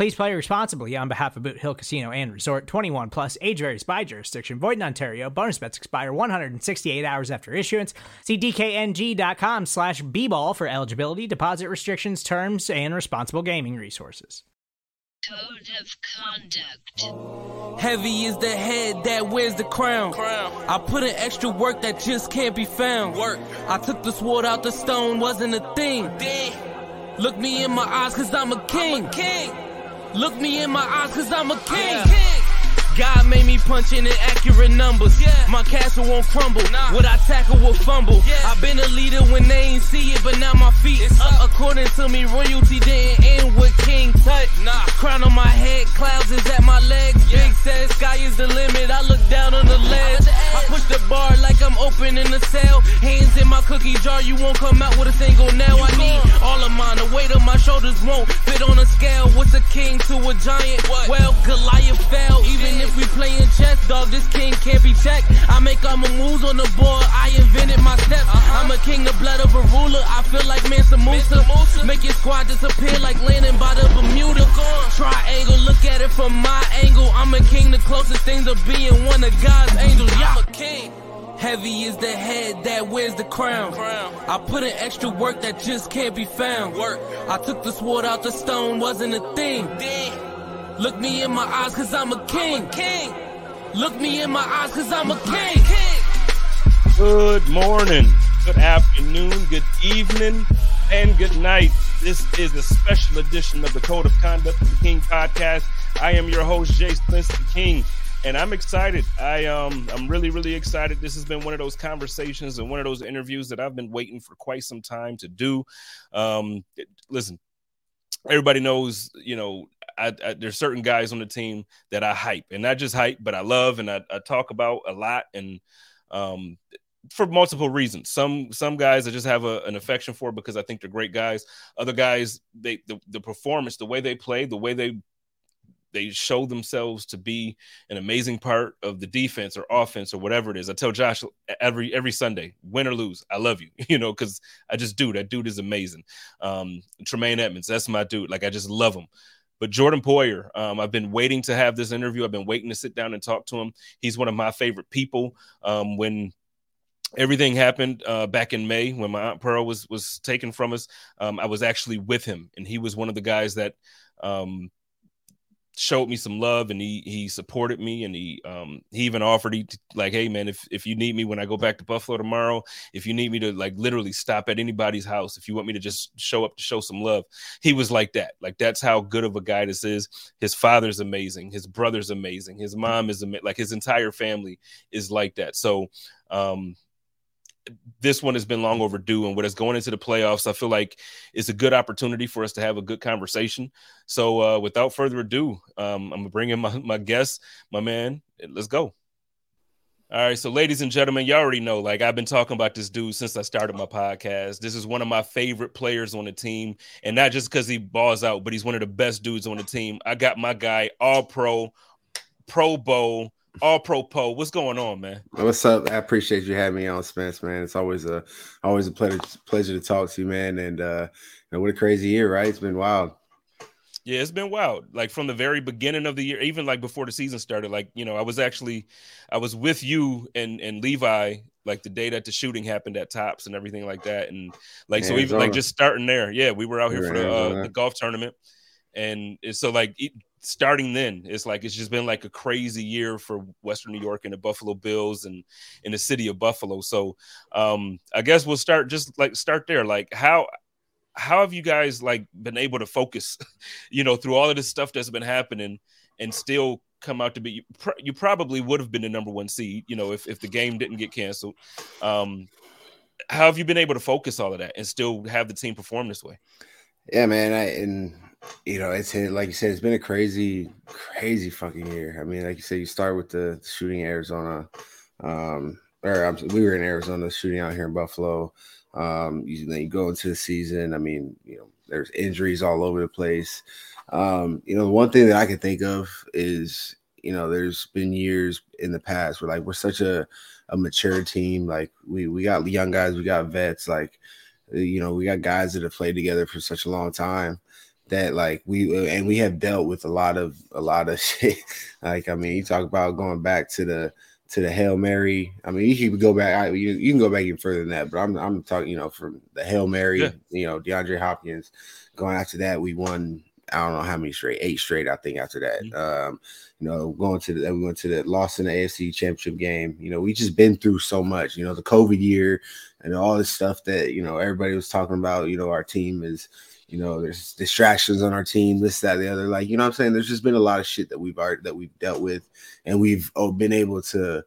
Please play responsibly on behalf of Boot Hill Casino and Resort 21 plus age varies by jurisdiction. Void in Ontario. Bonus bets expire 168 hours after issuance. See DKNG.com slash B-ball for eligibility, deposit restrictions, terms, and responsible gaming resources. Code of conduct. Heavy is the head that wears the crown. I put in extra work that just can't be found. Work. I took the sword out the stone, wasn't a thing. Look me in my eyes, cause I'm a king. king. Look me in my eyes, cause I'm a king. God made me punch in inaccurate numbers. Yeah. My castle won't crumble. What I tackle will fumble. I've been a leader when they ain't see it, but now my feet is up. According to me, royalty didn't end with King Tut. Nah. Crown on my head, clouds is at my legs. Big says sky is the limit. I look down on the ledge. I push the bar like I'm opening a cell. Hands in my cookie jar, you won't come out with a single nail. I need a giant? Well, Goliath fell. Even if we playing chess, dog, this king can't be checked. I make all my moves on the board. I invented my steps. Uh-huh. I'm a king, the blood of a ruler. I feel like Mansa Musa. Make your squad disappear like landing by the Bermuda. Triangle, look at it from my angle. I'm a king, the closest thing to being one of God's angels. Yeah. I'm a king. Heavy is the head that wears the crown. I put in extra work that just can't be found. Work. I took the sword out the stone, wasn't a thing. Look me in my eyes, cause I'm a king. king. Look me in my eyes, cause I'm a king. king. Good morning, good afternoon, good evening, and good night. This is a special edition of the Code of Conduct of the King podcast. I am your host, Jay Spencer King, and I'm excited. I um I'm really, really excited. This has been one of those conversations and one of those interviews that I've been waiting for quite some time to do. Um listen, everybody knows, you know, I, I, there's certain guys on the team that I hype, and not just hype, but I love and I, I talk about a lot, and um, for multiple reasons. Some some guys I just have a, an affection for because I think they're great guys. Other guys, they the, the performance, the way they play, the way they they show themselves to be an amazing part of the defense or offense or whatever it is. I tell Josh every every Sunday, win or lose, I love you, you know, because I just do. That dude is amazing. Um, Tremaine Edmunds, that's my dude. Like I just love him. But Jordan Poyer, um, I've been waiting to have this interview. I've been waiting to sit down and talk to him. He's one of my favorite people. Um, when everything happened uh, back in May when my aunt Pearl was was taken from us, um, I was actually with him, and he was one of the guys that um, showed me some love and he he supported me and he um he even offered he like hey man if if you need me when I go back to Buffalo tomorrow if you need me to like literally stop at anybody's house if you want me to just show up to show some love. He was like that. Like that's how good of a guy this is. His father's amazing. His brother's amazing. His mom is amazing like his entire family is like that. So um this one has been long overdue. And with us going into the playoffs, I feel like it's a good opportunity for us to have a good conversation. So, uh, without further ado, um, I'm gonna bring in my, my guest, my man. Let's go. All right, so ladies and gentlemen, you already know, like I've been talking about this dude since I started my podcast. This is one of my favorite players on the team, and not just because he balls out, but he's one of the best dudes on the team. I got my guy, All Pro, Pro Bowl, all pro po. What's going on, man? What's up? I appreciate you having me on, Spence, man. It's always a always a pleasure pleasure to talk to you, man. And uh you know, what a crazy year, right? It's been wild. Yeah, it's been wild. Like from the very beginning of the year, even like before the season started. Like, you know, I was actually I was with you and and Levi like the day that the shooting happened at Tops and everything like that. And like so even like just starting there. Yeah, we were out here for the uh, the golf tournament. And so like starting then it's like it's just been like a crazy year for western new york and the buffalo bills and in the city of buffalo. So um i guess we'll start just like start there. Like how how have you guys like been able to focus you know through all of this stuff that's been happening and still come out to be you, pr- you probably would have been the number one seed you know if, if the game didn't get canceled. Um how have you been able to focus all of that and still have the team perform this way? Yeah man I, and you know, it's like you said, it's been a crazy, crazy fucking year. I mean, like you said, you start with the shooting in Arizona, um, or um, we were in Arizona shooting out here in Buffalo. Um, you, then you go into the season. I mean, you know, there's injuries all over the place. Um, you know, one thing that I can think of is, you know, there's been years in the past where like we're such a, a mature team. Like we we got young guys, we got vets, like you know, we got guys that have played together for such a long time that like we and we have dealt with a lot of a lot of shit. like I mean, you talk about going back to the to the hail mary. I mean, you can go back. You, you can go back even further than that. But I'm I'm talking, you know, from the hail mary. Yeah. You know, DeAndre Hopkins. Going after that, we won. I don't know how many straight, eight straight. I think after that, mm-hmm. um, you know, going to the we went to the lost in the AFC Championship game. You know, we just been through so much. You know, the COVID year and all this stuff that you know everybody was talking about. You know, our team is you know, there's distractions on our team, this, that, the other. Like, you know I'm saying? There's just been a lot of shit that we've already that we've dealt with, and we've oh, been able to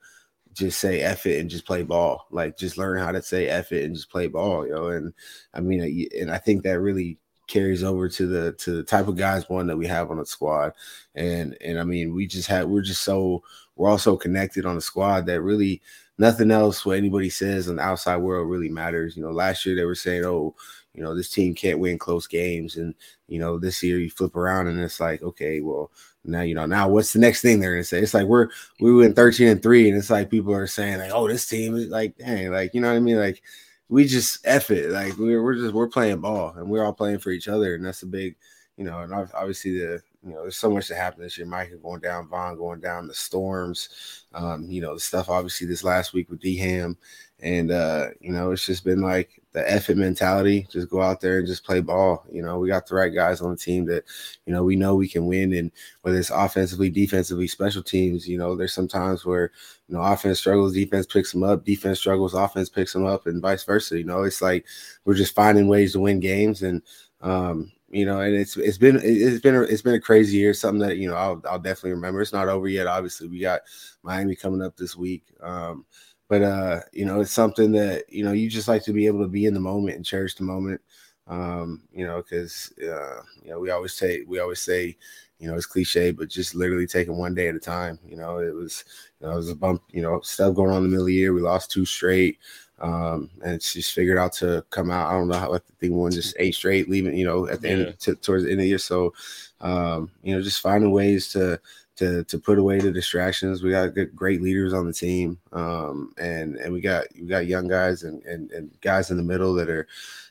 just say F it and just play ball. Like just learn how to say F it and just play ball, yo. And I mean, uh, and I think that really carries over to the to the type of guys one that we have on the squad. And and I mean, we just had we're just so we're also connected on the squad that really nothing else what anybody says in the outside world really matters. You know, last year they were saying, oh, you know, this team can't win close games. And, you know, this year you flip around and it's like, okay, well, now, you know, now what's the next thing they're gonna say? It's like we're we went 13 and 3, and it's like people are saying, like, oh, this team is like, dang, like, you know what I mean? Like, we just F it. Like we're we're just we're playing ball and we're all playing for each other. And that's a big, you know, and obviously the you know, there's so much that happened this year. Micah going down, Von going down, the storms, um, you know, the stuff obviously this last week with D Ham. And uh, you know, it's just been like the effort mentality. Just go out there and just play ball. You know, we got the right guys on the team that, you know, we know we can win. And whether it's offensively, defensively, special teams, you know, there's sometimes where, you know, offense struggles, defense picks them up, defense struggles, offense picks them up, and vice versa. You know, it's like we're just finding ways to win games. And um, you know, and it's it's been it's been a, it's been a crazy year. Something that you know I'll I'll definitely remember. It's not over yet. Obviously, we got Miami coming up this week. Um, but uh, you know, it's something that you know you just like to be able to be in the moment and cherish the moment. Um, you know, because uh, you know we always say we always say, you know, it's cliche, but just literally taking one day at a time. You know, it was you know, it was a bump. You know, stuff going on in the middle of the year. We lost two straight. Um, and she's figured out to come out. I don't know how like the thing won just eight straight, leaving you know at the yeah. end t- towards the end of the year. So, um, you know, just finding ways to to to put away the distractions. We got good, great leaders on the team, um, and and we got we got young guys and, and and guys in the middle that are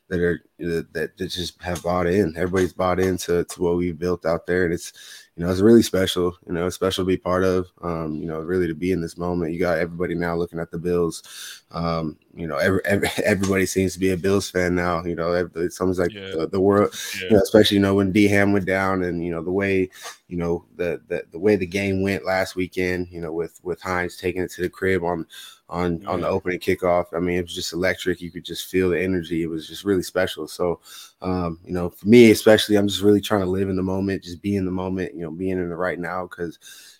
that are that, that just have bought in. Everybody's bought into to what we've built out there, and it's you know it's really special. You know, it's special to be part of. Um, you know, really to be in this moment. You got everybody now looking at the Bills. Um, you know, every, every, everybody seems to be a Bills fan now. You know, it almost like yeah. the, the, world, yeah. you know, especially you know when D Ham went down, and you know the way you know the, the the way the game went last weekend. You know, with with Hines taking it to the crib on on on the opening kickoff. I mean, it was just electric. You could just feel the energy. It was just really special. So, um, you know, for me especially, I'm just really trying to live in the moment, just be in the moment. You know, being in the right now because,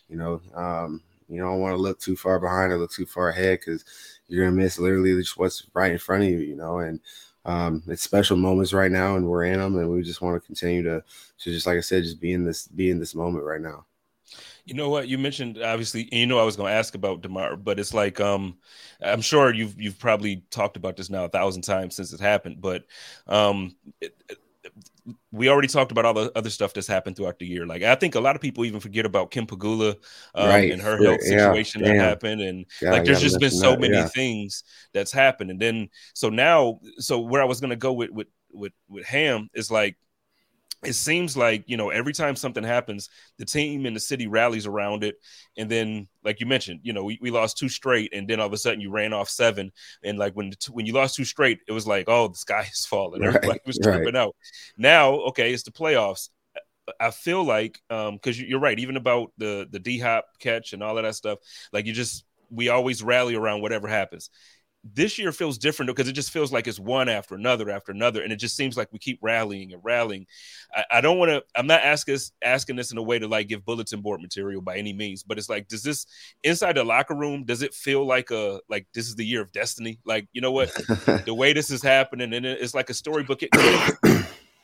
you know, um, you don't want to look too far behind or look too far ahead because you're gonna miss literally just what's right in front of you. You know, and um, it's special moments right now, and we're in them, and we just want to continue to, to just like I said, just be in this, be in this moment right now. You know what you mentioned obviously, and you know I was going to ask about Damar, but it's like um, I'm sure you've you've probably talked about this now a thousand times since it happened, but um, it, it, we already talked about all the other stuff that's happened throughout the year. Like I think a lot of people even forget about Kim Pegula um, right. and her health situation yeah. that happened, and yeah, like there's just been so that. many things that's happened. And then so now, so where I was going to go with with with with Ham is like it seems like you know every time something happens the team in the city rallies around it. And then like you mentioned you know we, we lost two straight and then all of a sudden you ran off seven. And like when when you lost two straight it was like oh the sky is falling. Right, everybody was tripping right. out. Now okay it's the playoffs. I feel like um because you're right, even about the the D hop catch and all of that stuff, like you just we always rally around whatever happens. This year feels different because it just feels like it's one after another after another, and it just seems like we keep rallying and rallying. I, I don't want to. I'm not asking asking this in a way to like give bulletin board material by any means, but it's like, does this inside the locker room? Does it feel like a like this is the year of destiny? Like you know what, the way this is happening, and it's like a storybook.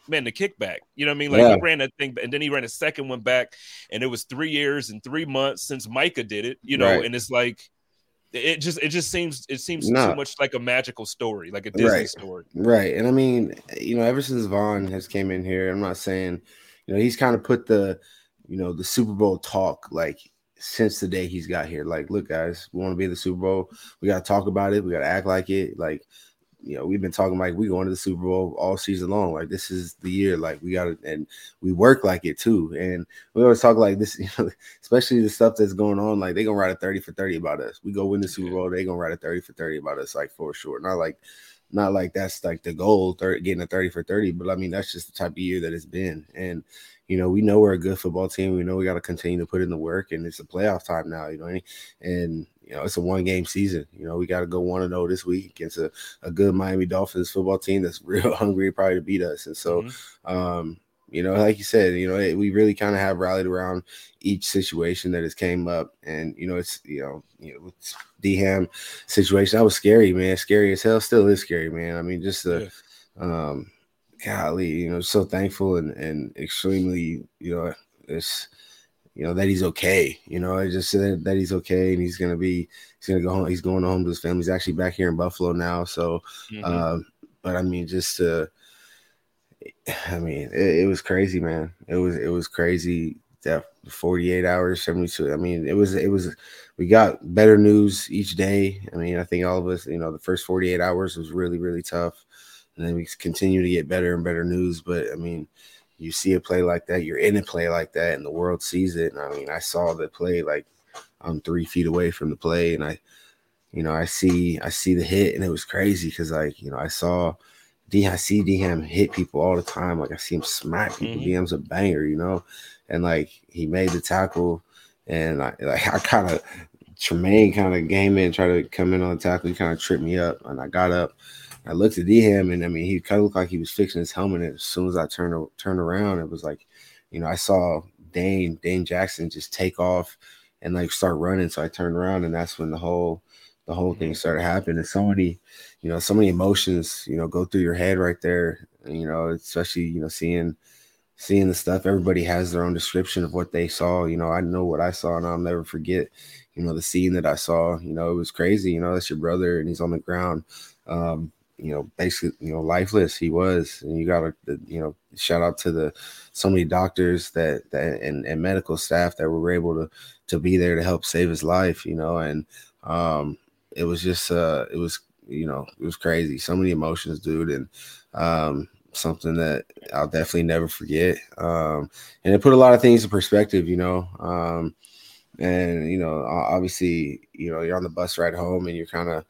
man, the kickback. You know what I mean? Like yeah. he ran that thing, and then he ran a second one back, and it was three years and three months since Micah did it. You know, right. and it's like it just it just seems it seems no. so much like a magical story, like a Disney right. story. Right. And I mean, you know, ever since Von has came in here, I'm not saying, you know, he's kind of put the, you know, the Super Bowl talk like since the day he's got here. Like, look, guys, we want to be in the Super Bowl. We got to talk about it. We got to act like it. Like, you know, we've been talking like we going to the Super Bowl all season long. Like this is the year. Like we got to, and we work like it too. And we always talk like this, you know, especially the stuff that's going on. Like they gonna write a thirty for thirty about us. We go win the Super Bowl, they gonna write a thirty for thirty about us, like for sure. Not like, not like that's like the goal, 30, getting a thirty for thirty. But I mean, that's just the type of year that it's been. And you know, we know we're a good football team. We know we got to continue to put in the work, and it's a playoff time now. You know, and you know, it's a one game season. You know, we got to go one and zero this week against a, a good Miami Dolphins football team that's real hungry probably to beat us. And so, mm-hmm. um, you know, like you said, you know, we really kind of have rallied around each situation that has came up, and you know, it's you know, you know, D Ham situation that was scary, man, scary as hell, still is scary, man. I mean, just the, yeah. um, golly, you know, so thankful and and extremely, you know, it's you know that he's okay. You know, I just said that he's okay and he's gonna be he's gonna go home. He's going home to his family. He's actually back here in Buffalo now. So, mm-hmm. uh, but I mean, just uh, I mean, it, it, was crazy, man. It was it was crazy. That 48 hours, 72. I mean, it was it was. We got better news each day. I mean, I think all of us, you know, the first 48 hours was really really tough, and then we continue to get better and better news. But I mean you see a play like that, you're in a play like that, and the world sees it. And I mean, I saw the play like I'm three feet away from the play, and I, you know, I see I see the hit, and it was crazy because like you know I saw D I see D Ham hit people all the time. Like I see him smack people. Mm-hmm. D Ham's a banger, you know, and like he made the tackle, and I like I kind of Tremaine kind of came in, tried to come in on the tackle. He kind of tripped me up, and I got up I looked at Ham, and I mean, he kind of looked like he was fixing his helmet. And as soon as I turned turned around, it was like, you know, I saw Dane Dane Jackson just take off and like start running. So I turned around, and that's when the whole the whole thing mm-hmm. started happening. And so many, you know, so many emotions, you know, go through your head right there. You know, especially you know seeing seeing the stuff. Everybody has their own description of what they saw. You know, I know what I saw, and I'll never forget. You know, the scene that I saw. You know, it was crazy. You know, that's your brother, and he's on the ground. Um, you know, basically, you know, lifeless he was. And you got to, you know, shout out to the so many doctors that, that and, and medical staff that were able to to be there to help save his life, you know, and um it was just uh it was you know, it was crazy. So many emotions, dude, and um something that I'll definitely never forget. Um and it put a lot of things in perspective, you know. Um and you know, obviously, you know, you're on the bus ride home and you're kind of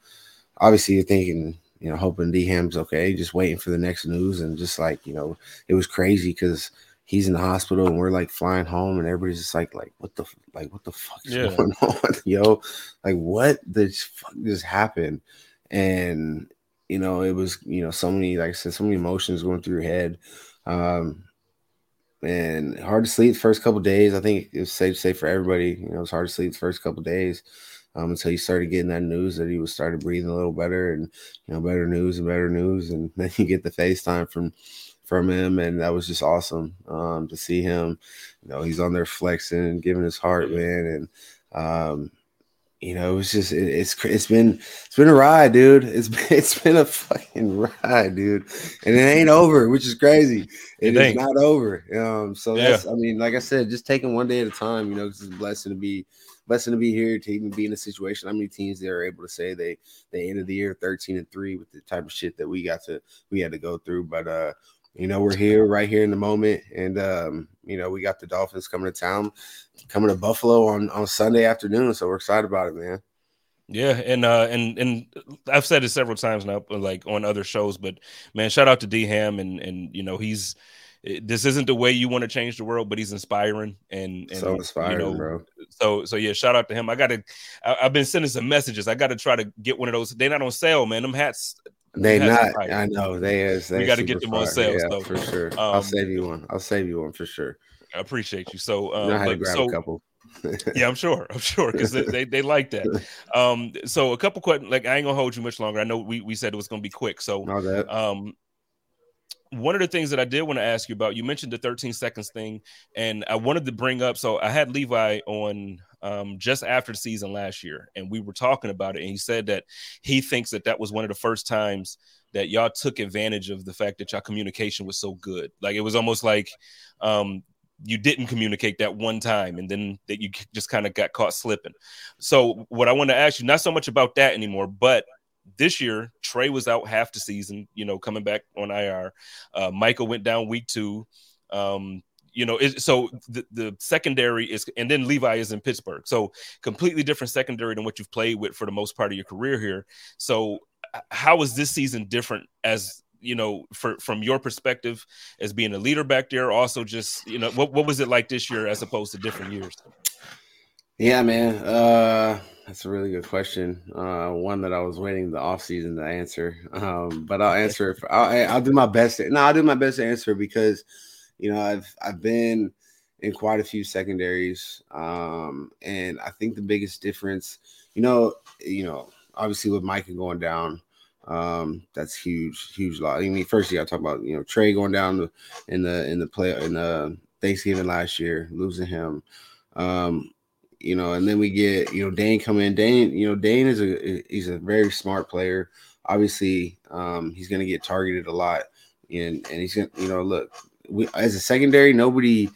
obviously you're thinking you know, hoping D Ham's okay, just waiting for the next news. And just like, you know, it was crazy because he's in the hospital and we're like flying home and everybody's just like, like, what the, like, what the fuck is yeah. going on? Yo, like, what the fuck just happened? And, you know, it was, you know, so many, like I said, so many emotions going through your head. Um, and hard to sleep the first couple days. I think it was safe to say for everybody, you know, it's hard to sleep the first couple days um, until you started getting that news that he was started breathing a little better and you know better news and better news. And then you get the FaceTime from from him and that was just awesome um, to see him. You know he's on there flexing giving his heart man. And um, you know it was just it, it's it's been it's been a ride dude it's been, it's been a fucking ride dude and it ain't over which is crazy it, it is not over um so yeah. that's i mean like i said just taking one day at a time you know it's a blessing to be blessing to be here to even be in a situation. How many teams they are able to say they they ended the year 13 and 3 with the type of shit that we got to we had to go through. But uh, you know, we're here right here in the moment. And um, you know, we got the Dolphins coming to town, coming to Buffalo on, on Sunday afternoon. So we're excited about it, man. Yeah, and uh and and I've said it several times now, like on other shows, but man, shout out to D Ham and and you know he's this isn't the way you want to change the world, but he's inspiring and, and so inspiring, you know, bro. So so yeah, shout out to him. I gotta I, have been sending some messages. I gotta try to get one of those. They're not on sale, man. Them hats. They not. I know they is. They we got to get them on sale. Yeah, so. for sure. Um, I'll save you one. I'll save you one for sure. I appreciate you. So, um, know how grab so, a couple. yeah, I'm sure. I'm sure because they, they, they like that. Um, so a couple questions. Like I ain't gonna hold you much longer. I know we, we said it was gonna be quick. So um, one of the things that I did want to ask you about, you mentioned the 13 seconds thing, and I wanted to bring up. So I had Levi on um, just after the season last year, and we were talking about it, and he said that he thinks that that was one of the first times that y'all took advantage of the fact that y'all communication was so good. Like it was almost like um, you didn't communicate that one time and then that you just kind of got caught slipping. So what I want to ask you, not so much about that anymore, but this year Tre was out half the season, you know, coming back on IR. Uh, Micah went down week two. Um, you know, it, so the, the secondary is, and then Levi is in Pittsburgh. So completely different secondary than what you've played with for the most part of your career here. So how is this season different as you know, for from your perspective as being a leader back there, also just you know, what what was it like this year as opposed to different years? Yeah, man, uh, that's a really good question. Uh, one that I was waiting the off season to answer, um, but I'll answer it. For, I'll, I'll do my best. To, no, I'll do my best to answer because you know I've I've been in quite a few secondaries, um, and I think the biggest difference, you know, you know, obviously with Micah going down, um, that's huge, huge lot. I mean, first you got to talk about you know Tre going down in the in the play in the Thanksgiving last year, losing him. Um, you know, and then we get you know Dane coming in. Dane, you know, Dane is a he's a very smart player. Obviously, um, he's going to get targeted a lot, and and he's going to you know look we as a secondary nobody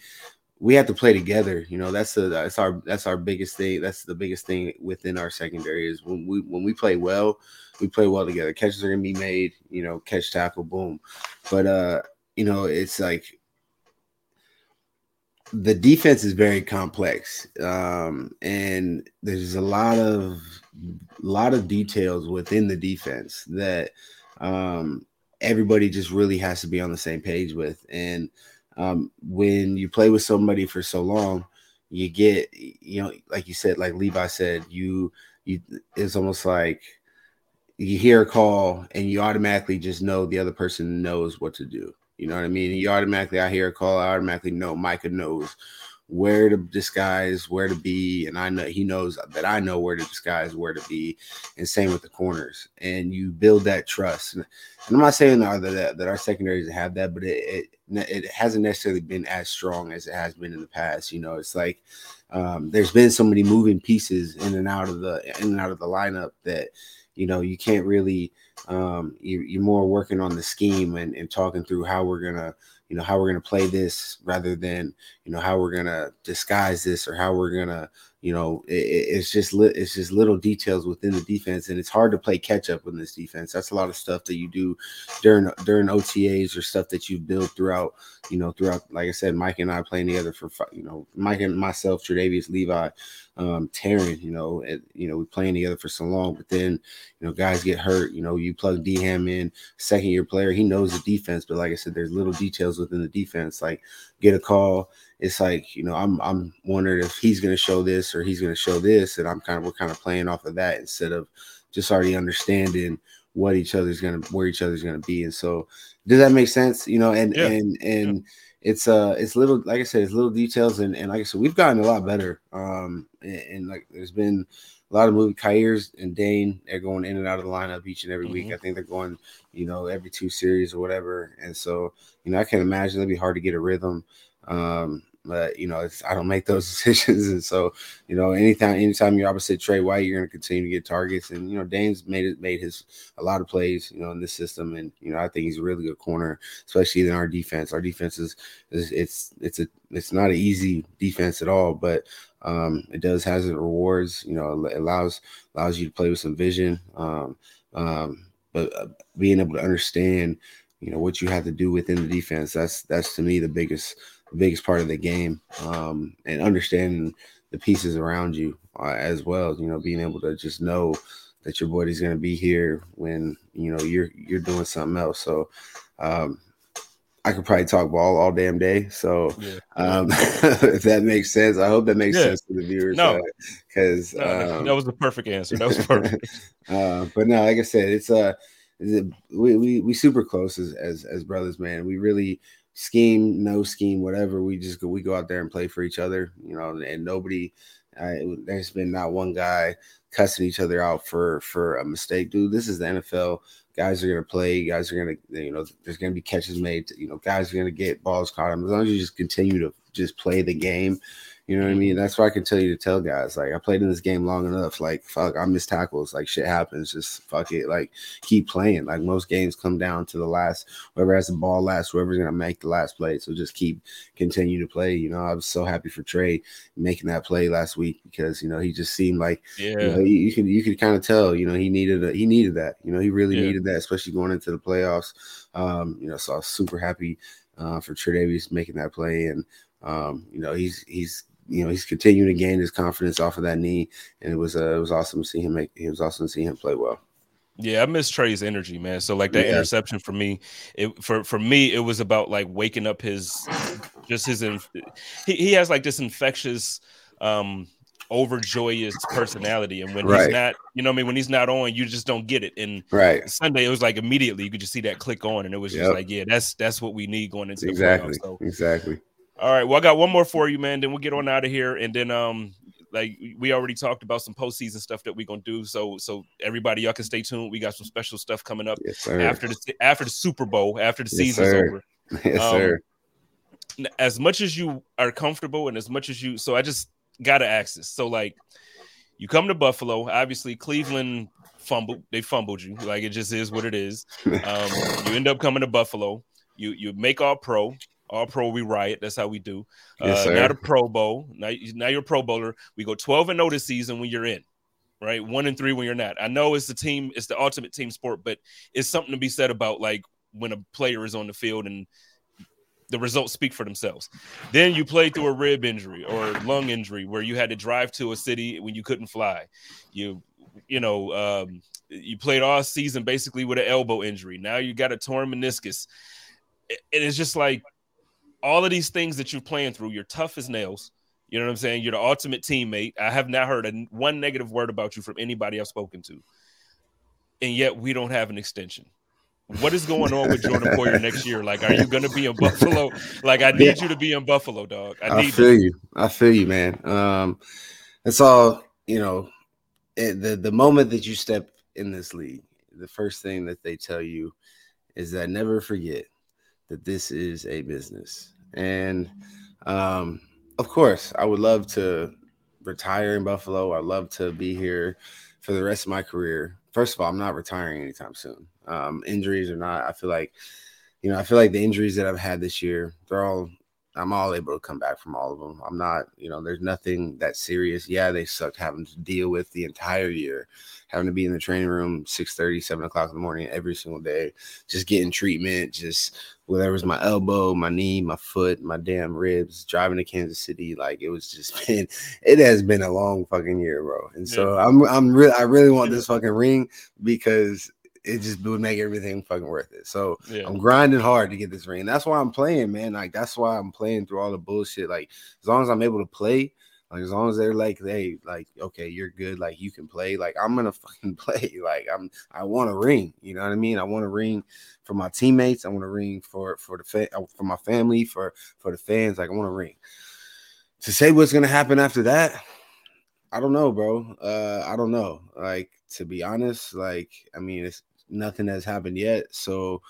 we have to play together. You know, that's the that's our that's our biggest thing. That's the biggest thing within our secondary is when we when we play well, we play well together. Catches are gonna be made, you know, catch tackle, boom. But uh, you know, it's like the defense is very complex. Um, and there's a lot of a lot of details within the defense that um everybody just really has to be on the same page with. And um, when you play with somebody for so long, you get, you know, like you said, like Levi said, you, you, it's almost like you hear a call and you automatically just know the other person knows what to do. You know what I mean? You automatically, I hear a call, I automatically know Micah knows where to disguise, where to be, and I know he knows that I know where to disguise, where to be, and same with the corners. And you build that trust. And I'm not saying that that our secondaries have that, but it, it it hasn't necessarily been as strong as it has been in the past. You know, it's like um, there's been so many moving pieces in and out of the in and out of the lineup that you know you can't really um, you, are more working on the scheme and, and talking through how we're gonna you know how we're going to play this rather than you know how we're going to disguise this or how we're going to you know it, it's just li- it's just little details within the defense and it's hard to play catch up in this defense. That's a lot of stuff that you do during during otas or stuff that you build throughout you know throughout like i said Micah and i playing together for you know Micah and myself Tre'Davious levi um, Taron, you know, and you know, we playing together for so long, but then you know, guys get hurt. You know, you plug D Ham in, second year player, he knows the defense, but like I said, there's little details within the defense, like get a call. It's like, you know, I'm I'm wondering if he's gonna show this or he's gonna show this, and I'm kind of we're kind of playing off of that instead of just already understanding what each other's gonna where each other's gonna be. And so does that make sense? You know, and yeah. and and yeah it's uh it's little like I said, it's little details and, and like I said, we've gotten a lot better. Um and, and like there's been a lot of movie Kyers and Dane, they're going in and out of the lineup each and every mm-hmm. week. I think they're going, you know, every two series or whatever. And so, you know, I can imagine it'd be hard to get a rhythm. Um, but you know, I don't make those decisions, and so you know, anytime anytime you're opposite Tre White, you're going to continue to get targets. And you know, Dane's made it made his a lot of plays, you know, in this system, and you know, I think he's a really good corner, especially in our defense. Our defense is, is it's it's a it's not an easy defense at all, but um, it does has its rewards. You know, it allows allows you to play with some vision. Um, um, but uh, being able to understand, you know, what you have to do within the defense, that's that's to me the biggest biggest part of the game, um, and understanding the pieces around you uh, as well. You know, being able to just know that your body's going to be here when you know you're you're doing something else. So, um, I could probably talk ball all damn day. So Yeah. um, if that makes sense, I hope that makes Yeah. sense to the viewers. No. because No, no, um, that was the perfect answer. That was perfect. uh, but no, like I said, it's uh, we we we super close as as as brothers, man. We really scheme, no scheme, whatever. We just go we go out there and play for each other, you know. And nobody, uh, I, there's been not one guy cussing each other out for for a mistake, dude. This is the NFL. Guys are gonna play. Guys are gonna, you know, there's gonna be catches made. You know, guys are gonna get balls caught. As long as you just continue to just play the game, you know what I mean? That's why I can tell you to tell guys. Like I played in this game long enough. Like fuck, I miss tackles. Like shit happens. Just fuck it. Like keep playing. Like most games come down to the last. Whoever has the ball last, whoever's gonna make the last play. So just keep continue to play. You know, I was so happy for Tre making that play last week because you know he just seemed like you, Yeah. know, you, you can you could kind of tell. You know, he needed a, he needed that. You know, he really Yeah. needed that, especially going into the playoffs. Um, you know, so I was super happy uh, for Tre'Davious making that play and. Um, you know, he's he's you know he's continuing to gain his confidence off of that knee, and it was uh, it was awesome to see him make. It was awesome to see him play well. Yeah, I miss Tre's energy, man. So like that Yeah. interception for me, it for for me it was about like waking up his just his he, he has like this infectious um overjoyous personality and when Right. he's not you know I mean when he's not on you just don't get it and Right. Sunday it was like immediately you could just see that click on and it was just Yep. like yeah that's that's what we need going into the Exactly. playoffs. So Exactly. All right. Well, I got one more for you, man. Then we'll get on out of here. And then um like we already talked about some postseason stuff that we're gonna do. So so everybody y'all can stay tuned. We got some special stuff coming up Yes, after the after the Super Bowl, after the Yes, season's sir. over. yes, um, sir. As much as you are comfortable and as much as you so I just gotta ask this. So like you come to Buffalo, obviously Cleveland fumbled, they fumbled you. Like it just is what it is. Um, you end up coming to Buffalo. You you make all pro. All pro, we riot. That's how we do. Yes, uh, now the Pro Bowl. Now, now you're a Pro Bowler. We go 12 and 0 this season when you're in, right? One and three when you're not. I know it's the team, it's the ultimate team sport, but it's something to be said about like when a player is on the field and the results speak for themselves. Then you play through a rib injury or lung injury where you had to drive to a city when you couldn't fly. You, you know, um, you played all season basically with an elbow injury. Now you got a torn meniscus. And it's just like all of these things that you're playing through, you're tough as nails. You know what I'm saying? You're the ultimate teammate. I have not heard a, one negative word about you from anybody I've spoken to. And yet we don't have an extension. What is going on with Jordan Poyer next year? Like, are you going to be in Buffalo? Like, I need you to be in Buffalo, dog. I I feel you. you. I feel you, man. Um, it's all you know. It, the the moment that you step in this league, the first thing that they tell you is that never forget that this is a business. And um, of course, I would love to retire in Buffalo. I'd love to be here for the rest of my career. First of all, I'm not retiring anytime soon. Um, injuries or not, I feel like, you know, I feel like the injuries that I've had this year, they're all I'm all able to come back from all of them. I'm not, you know, there's nothing that serious. Yeah, they sucked having to deal with the entire year, having to be in the training room 6 30, 7 o'clock in the morning every single day, just getting treatment, just whether it was my elbow, my knee, my foot, my damn ribs, driving to Kansas City. Like it was just been, it has been a long fucking year, bro. And so I'm, I'm really, I really want this fucking ring because it just would make everything fucking worth it. So Yeah. I'm grinding hard to get this ring. That's why I'm playing, man. Like that's why I'm playing through all the bullshit. Like as long as I'm able to play, like as long as they're like, hey, like okay, you're good. Like you can play. Like I'm gonna fucking play. Like I'm. I want a ring. You know what I mean? I want a ring for my teammates. I want a ring for for the fa- uh, for my family for for the fans. Like I want a ring. To say what's gonna happen after that, I don't know, bro. Uh, I don't know. Like to be honest, like I mean, it's nothing has happened yet, so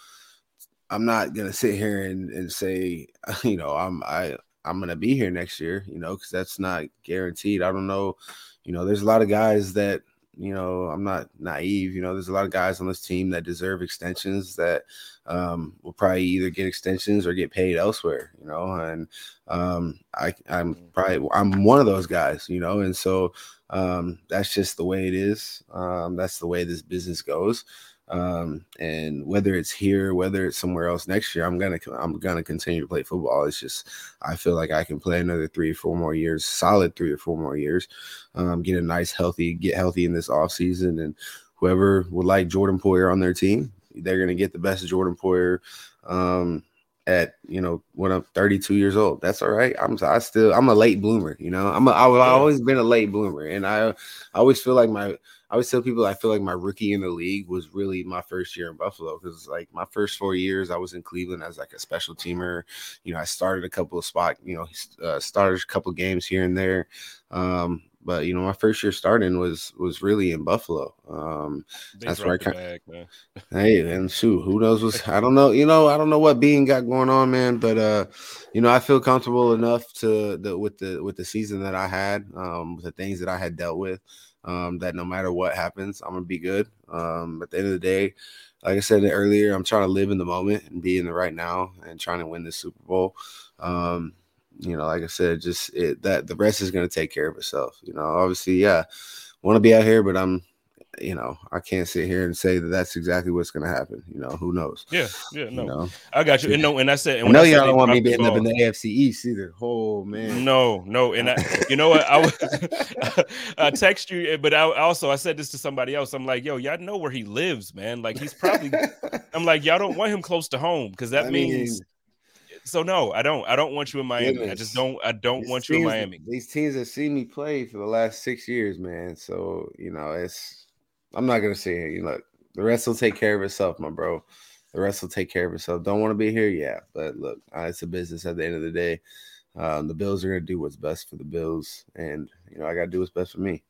I'm not gonna sit here and, and say, you know, I'm I I'm gonna be here next year, you know, because that's not guaranteed. I don't know, you know, there's a lot of guys that you know I'm not naive. You know, there's a lot of guys on this team that deserve extensions that um, will probably either get extensions or get paid elsewhere. You know, and um, I I'm probably I'm one of those guys. You know, and so um, that's just the way it is. Um, that's the way this business goes. Um, and whether it's here, whether it's somewhere else next year, I'm gonna I'm gonna continue to play football. It's just I feel like I can play another three or four more years, solid three or four more years. Um, get a nice healthy, get healthy in this off season, and whoever would like Jordan Poyer on their team, they're gonna get the best Jordan Poyer. Um, at you know when I'm 32 years old. That's all right. I'm I still I'm a late bloomer. You know, I'm a, I've always been a late bloomer, and I I always feel like my I always tell people I feel like my rookie in the league was really my first year in Buffalo because like my first four years I was in Cleveland as like a special teamer. You know, I started a couple of spot. You know, uh, started a couple games here and there. Um, but you know, my first year starting was was really in Buffalo. Um, that's where I kind of, hey, and shoot, who knows what's I don't know, you know, I don't know what Beane got going on, man. But uh, you know, I feel comfortable enough to the with the with the season that I had, um, with the things that I had dealt with, um, that no matter what happens, I'm gonna be good. Um, at the end of the day, like I said earlier, I'm trying to live in the moment and be in the right now and trying to win the Super Bowl. Um, you know, like I said, just it, that the rest is to take care of itself. You know, obviously, yeah, want to be out here, but I'm, you know, I can't sit here and say that that's exactly what's going to happen. You know, who knows? Yeah, yeah, no, you know? I got you. And no, and I said, and I know y'all don't want me to end up in the AFC East either. Oh man, no, no, and I, you know what, I was, I text you, eh, but I also I said this to somebody else. I'm like, yo, y'all know where he lives, man. Like he's probably, I'm like, y'all don't want him close to home because that I means. Mean, so no, I don't. I don't want you in Miami. Goodness. I just don't. I don't these want you in Miami. These teams have seen me play for the last six years, man. So you know, it's. I'm not gonna say it. You look, the rest will take care of itself, my bro. The rest will take care of itself. Don't want to be here, yeah. But look, uh, it's a business at the end of the day. Um, the Bills are gonna do what's best for the Bills, and you know, I gotta do what's best for me.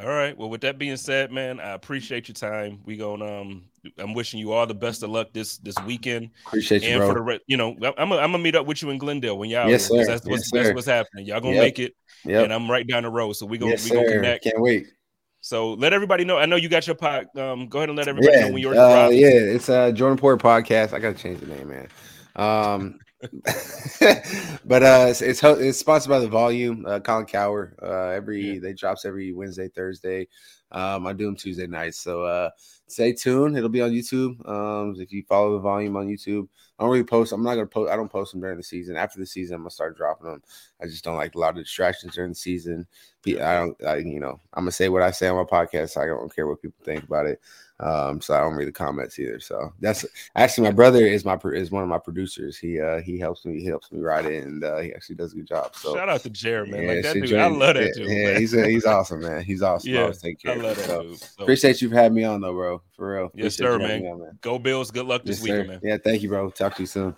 All right. Well, with that being said, man, I appreciate your time. We gonna um, I'm wishing you all the best of luck this this weekend. Appreciate you, and bro. for the re- you know, I'm gonna, I'm gonna meet up with you in Glendale when y'all. Yes, sir. That's what's yes, that's what's happening. Y'all gonna yep. make it. Yeah. And I'm right down the road, so we gonna yes, we gonna connect. Can't wait. So let everybody know. I know you got your pod. Um, go ahead and let everybody yeah, know when you're. Uh, yeah, it's a uh, Jordan Poyer podcast. I gotta change the name, man. Um, but uh, it's, it's, it's sponsored by the Volume. Uh, Colin Cowherd. Uh, every yeah. they drops every Wednesday, Thursday. Um, I do them Tuesday nights. So uh, stay tuned. It'll be on YouTube. Um, if you follow the volume on YouTube, I don't really post. I'm not gonna post. I don't post them during the season. After the season, I'm gonna start dropping them. I just don't like a lot of distractions during the season. I don't. I, you know, I'm gonna say what I say on my podcast. I don't care what people think about it. Um, so I don't read the comments either. So that's actually my brother is my is one of my producers. He uh he helps me he helps me write it and uh, he actually does a good job. So shout out to Jared, man. Yeah, like that dude, I love that dude. Yeah, he's a, he's awesome, man. He's awesome. Yeah, I take care. I love that so, dude. So, appreciate you for having me on though, bro. For real. Yes, sir, man. On, man. Go Bills. Good luck this yes, weekend, man. Yeah, thank you, bro. Talk to you soon.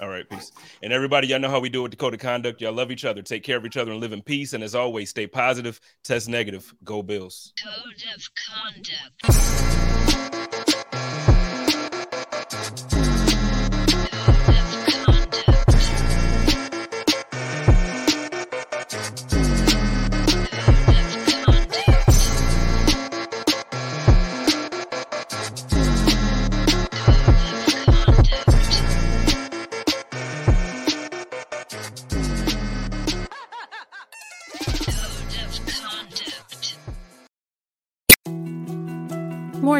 All right, peace. And everybody, y'all know how we do with the code of conduct. Y'all love each other, take care of each other, and live in peace. And as always, stay positive, test negative. Go Bills. Code of conduct.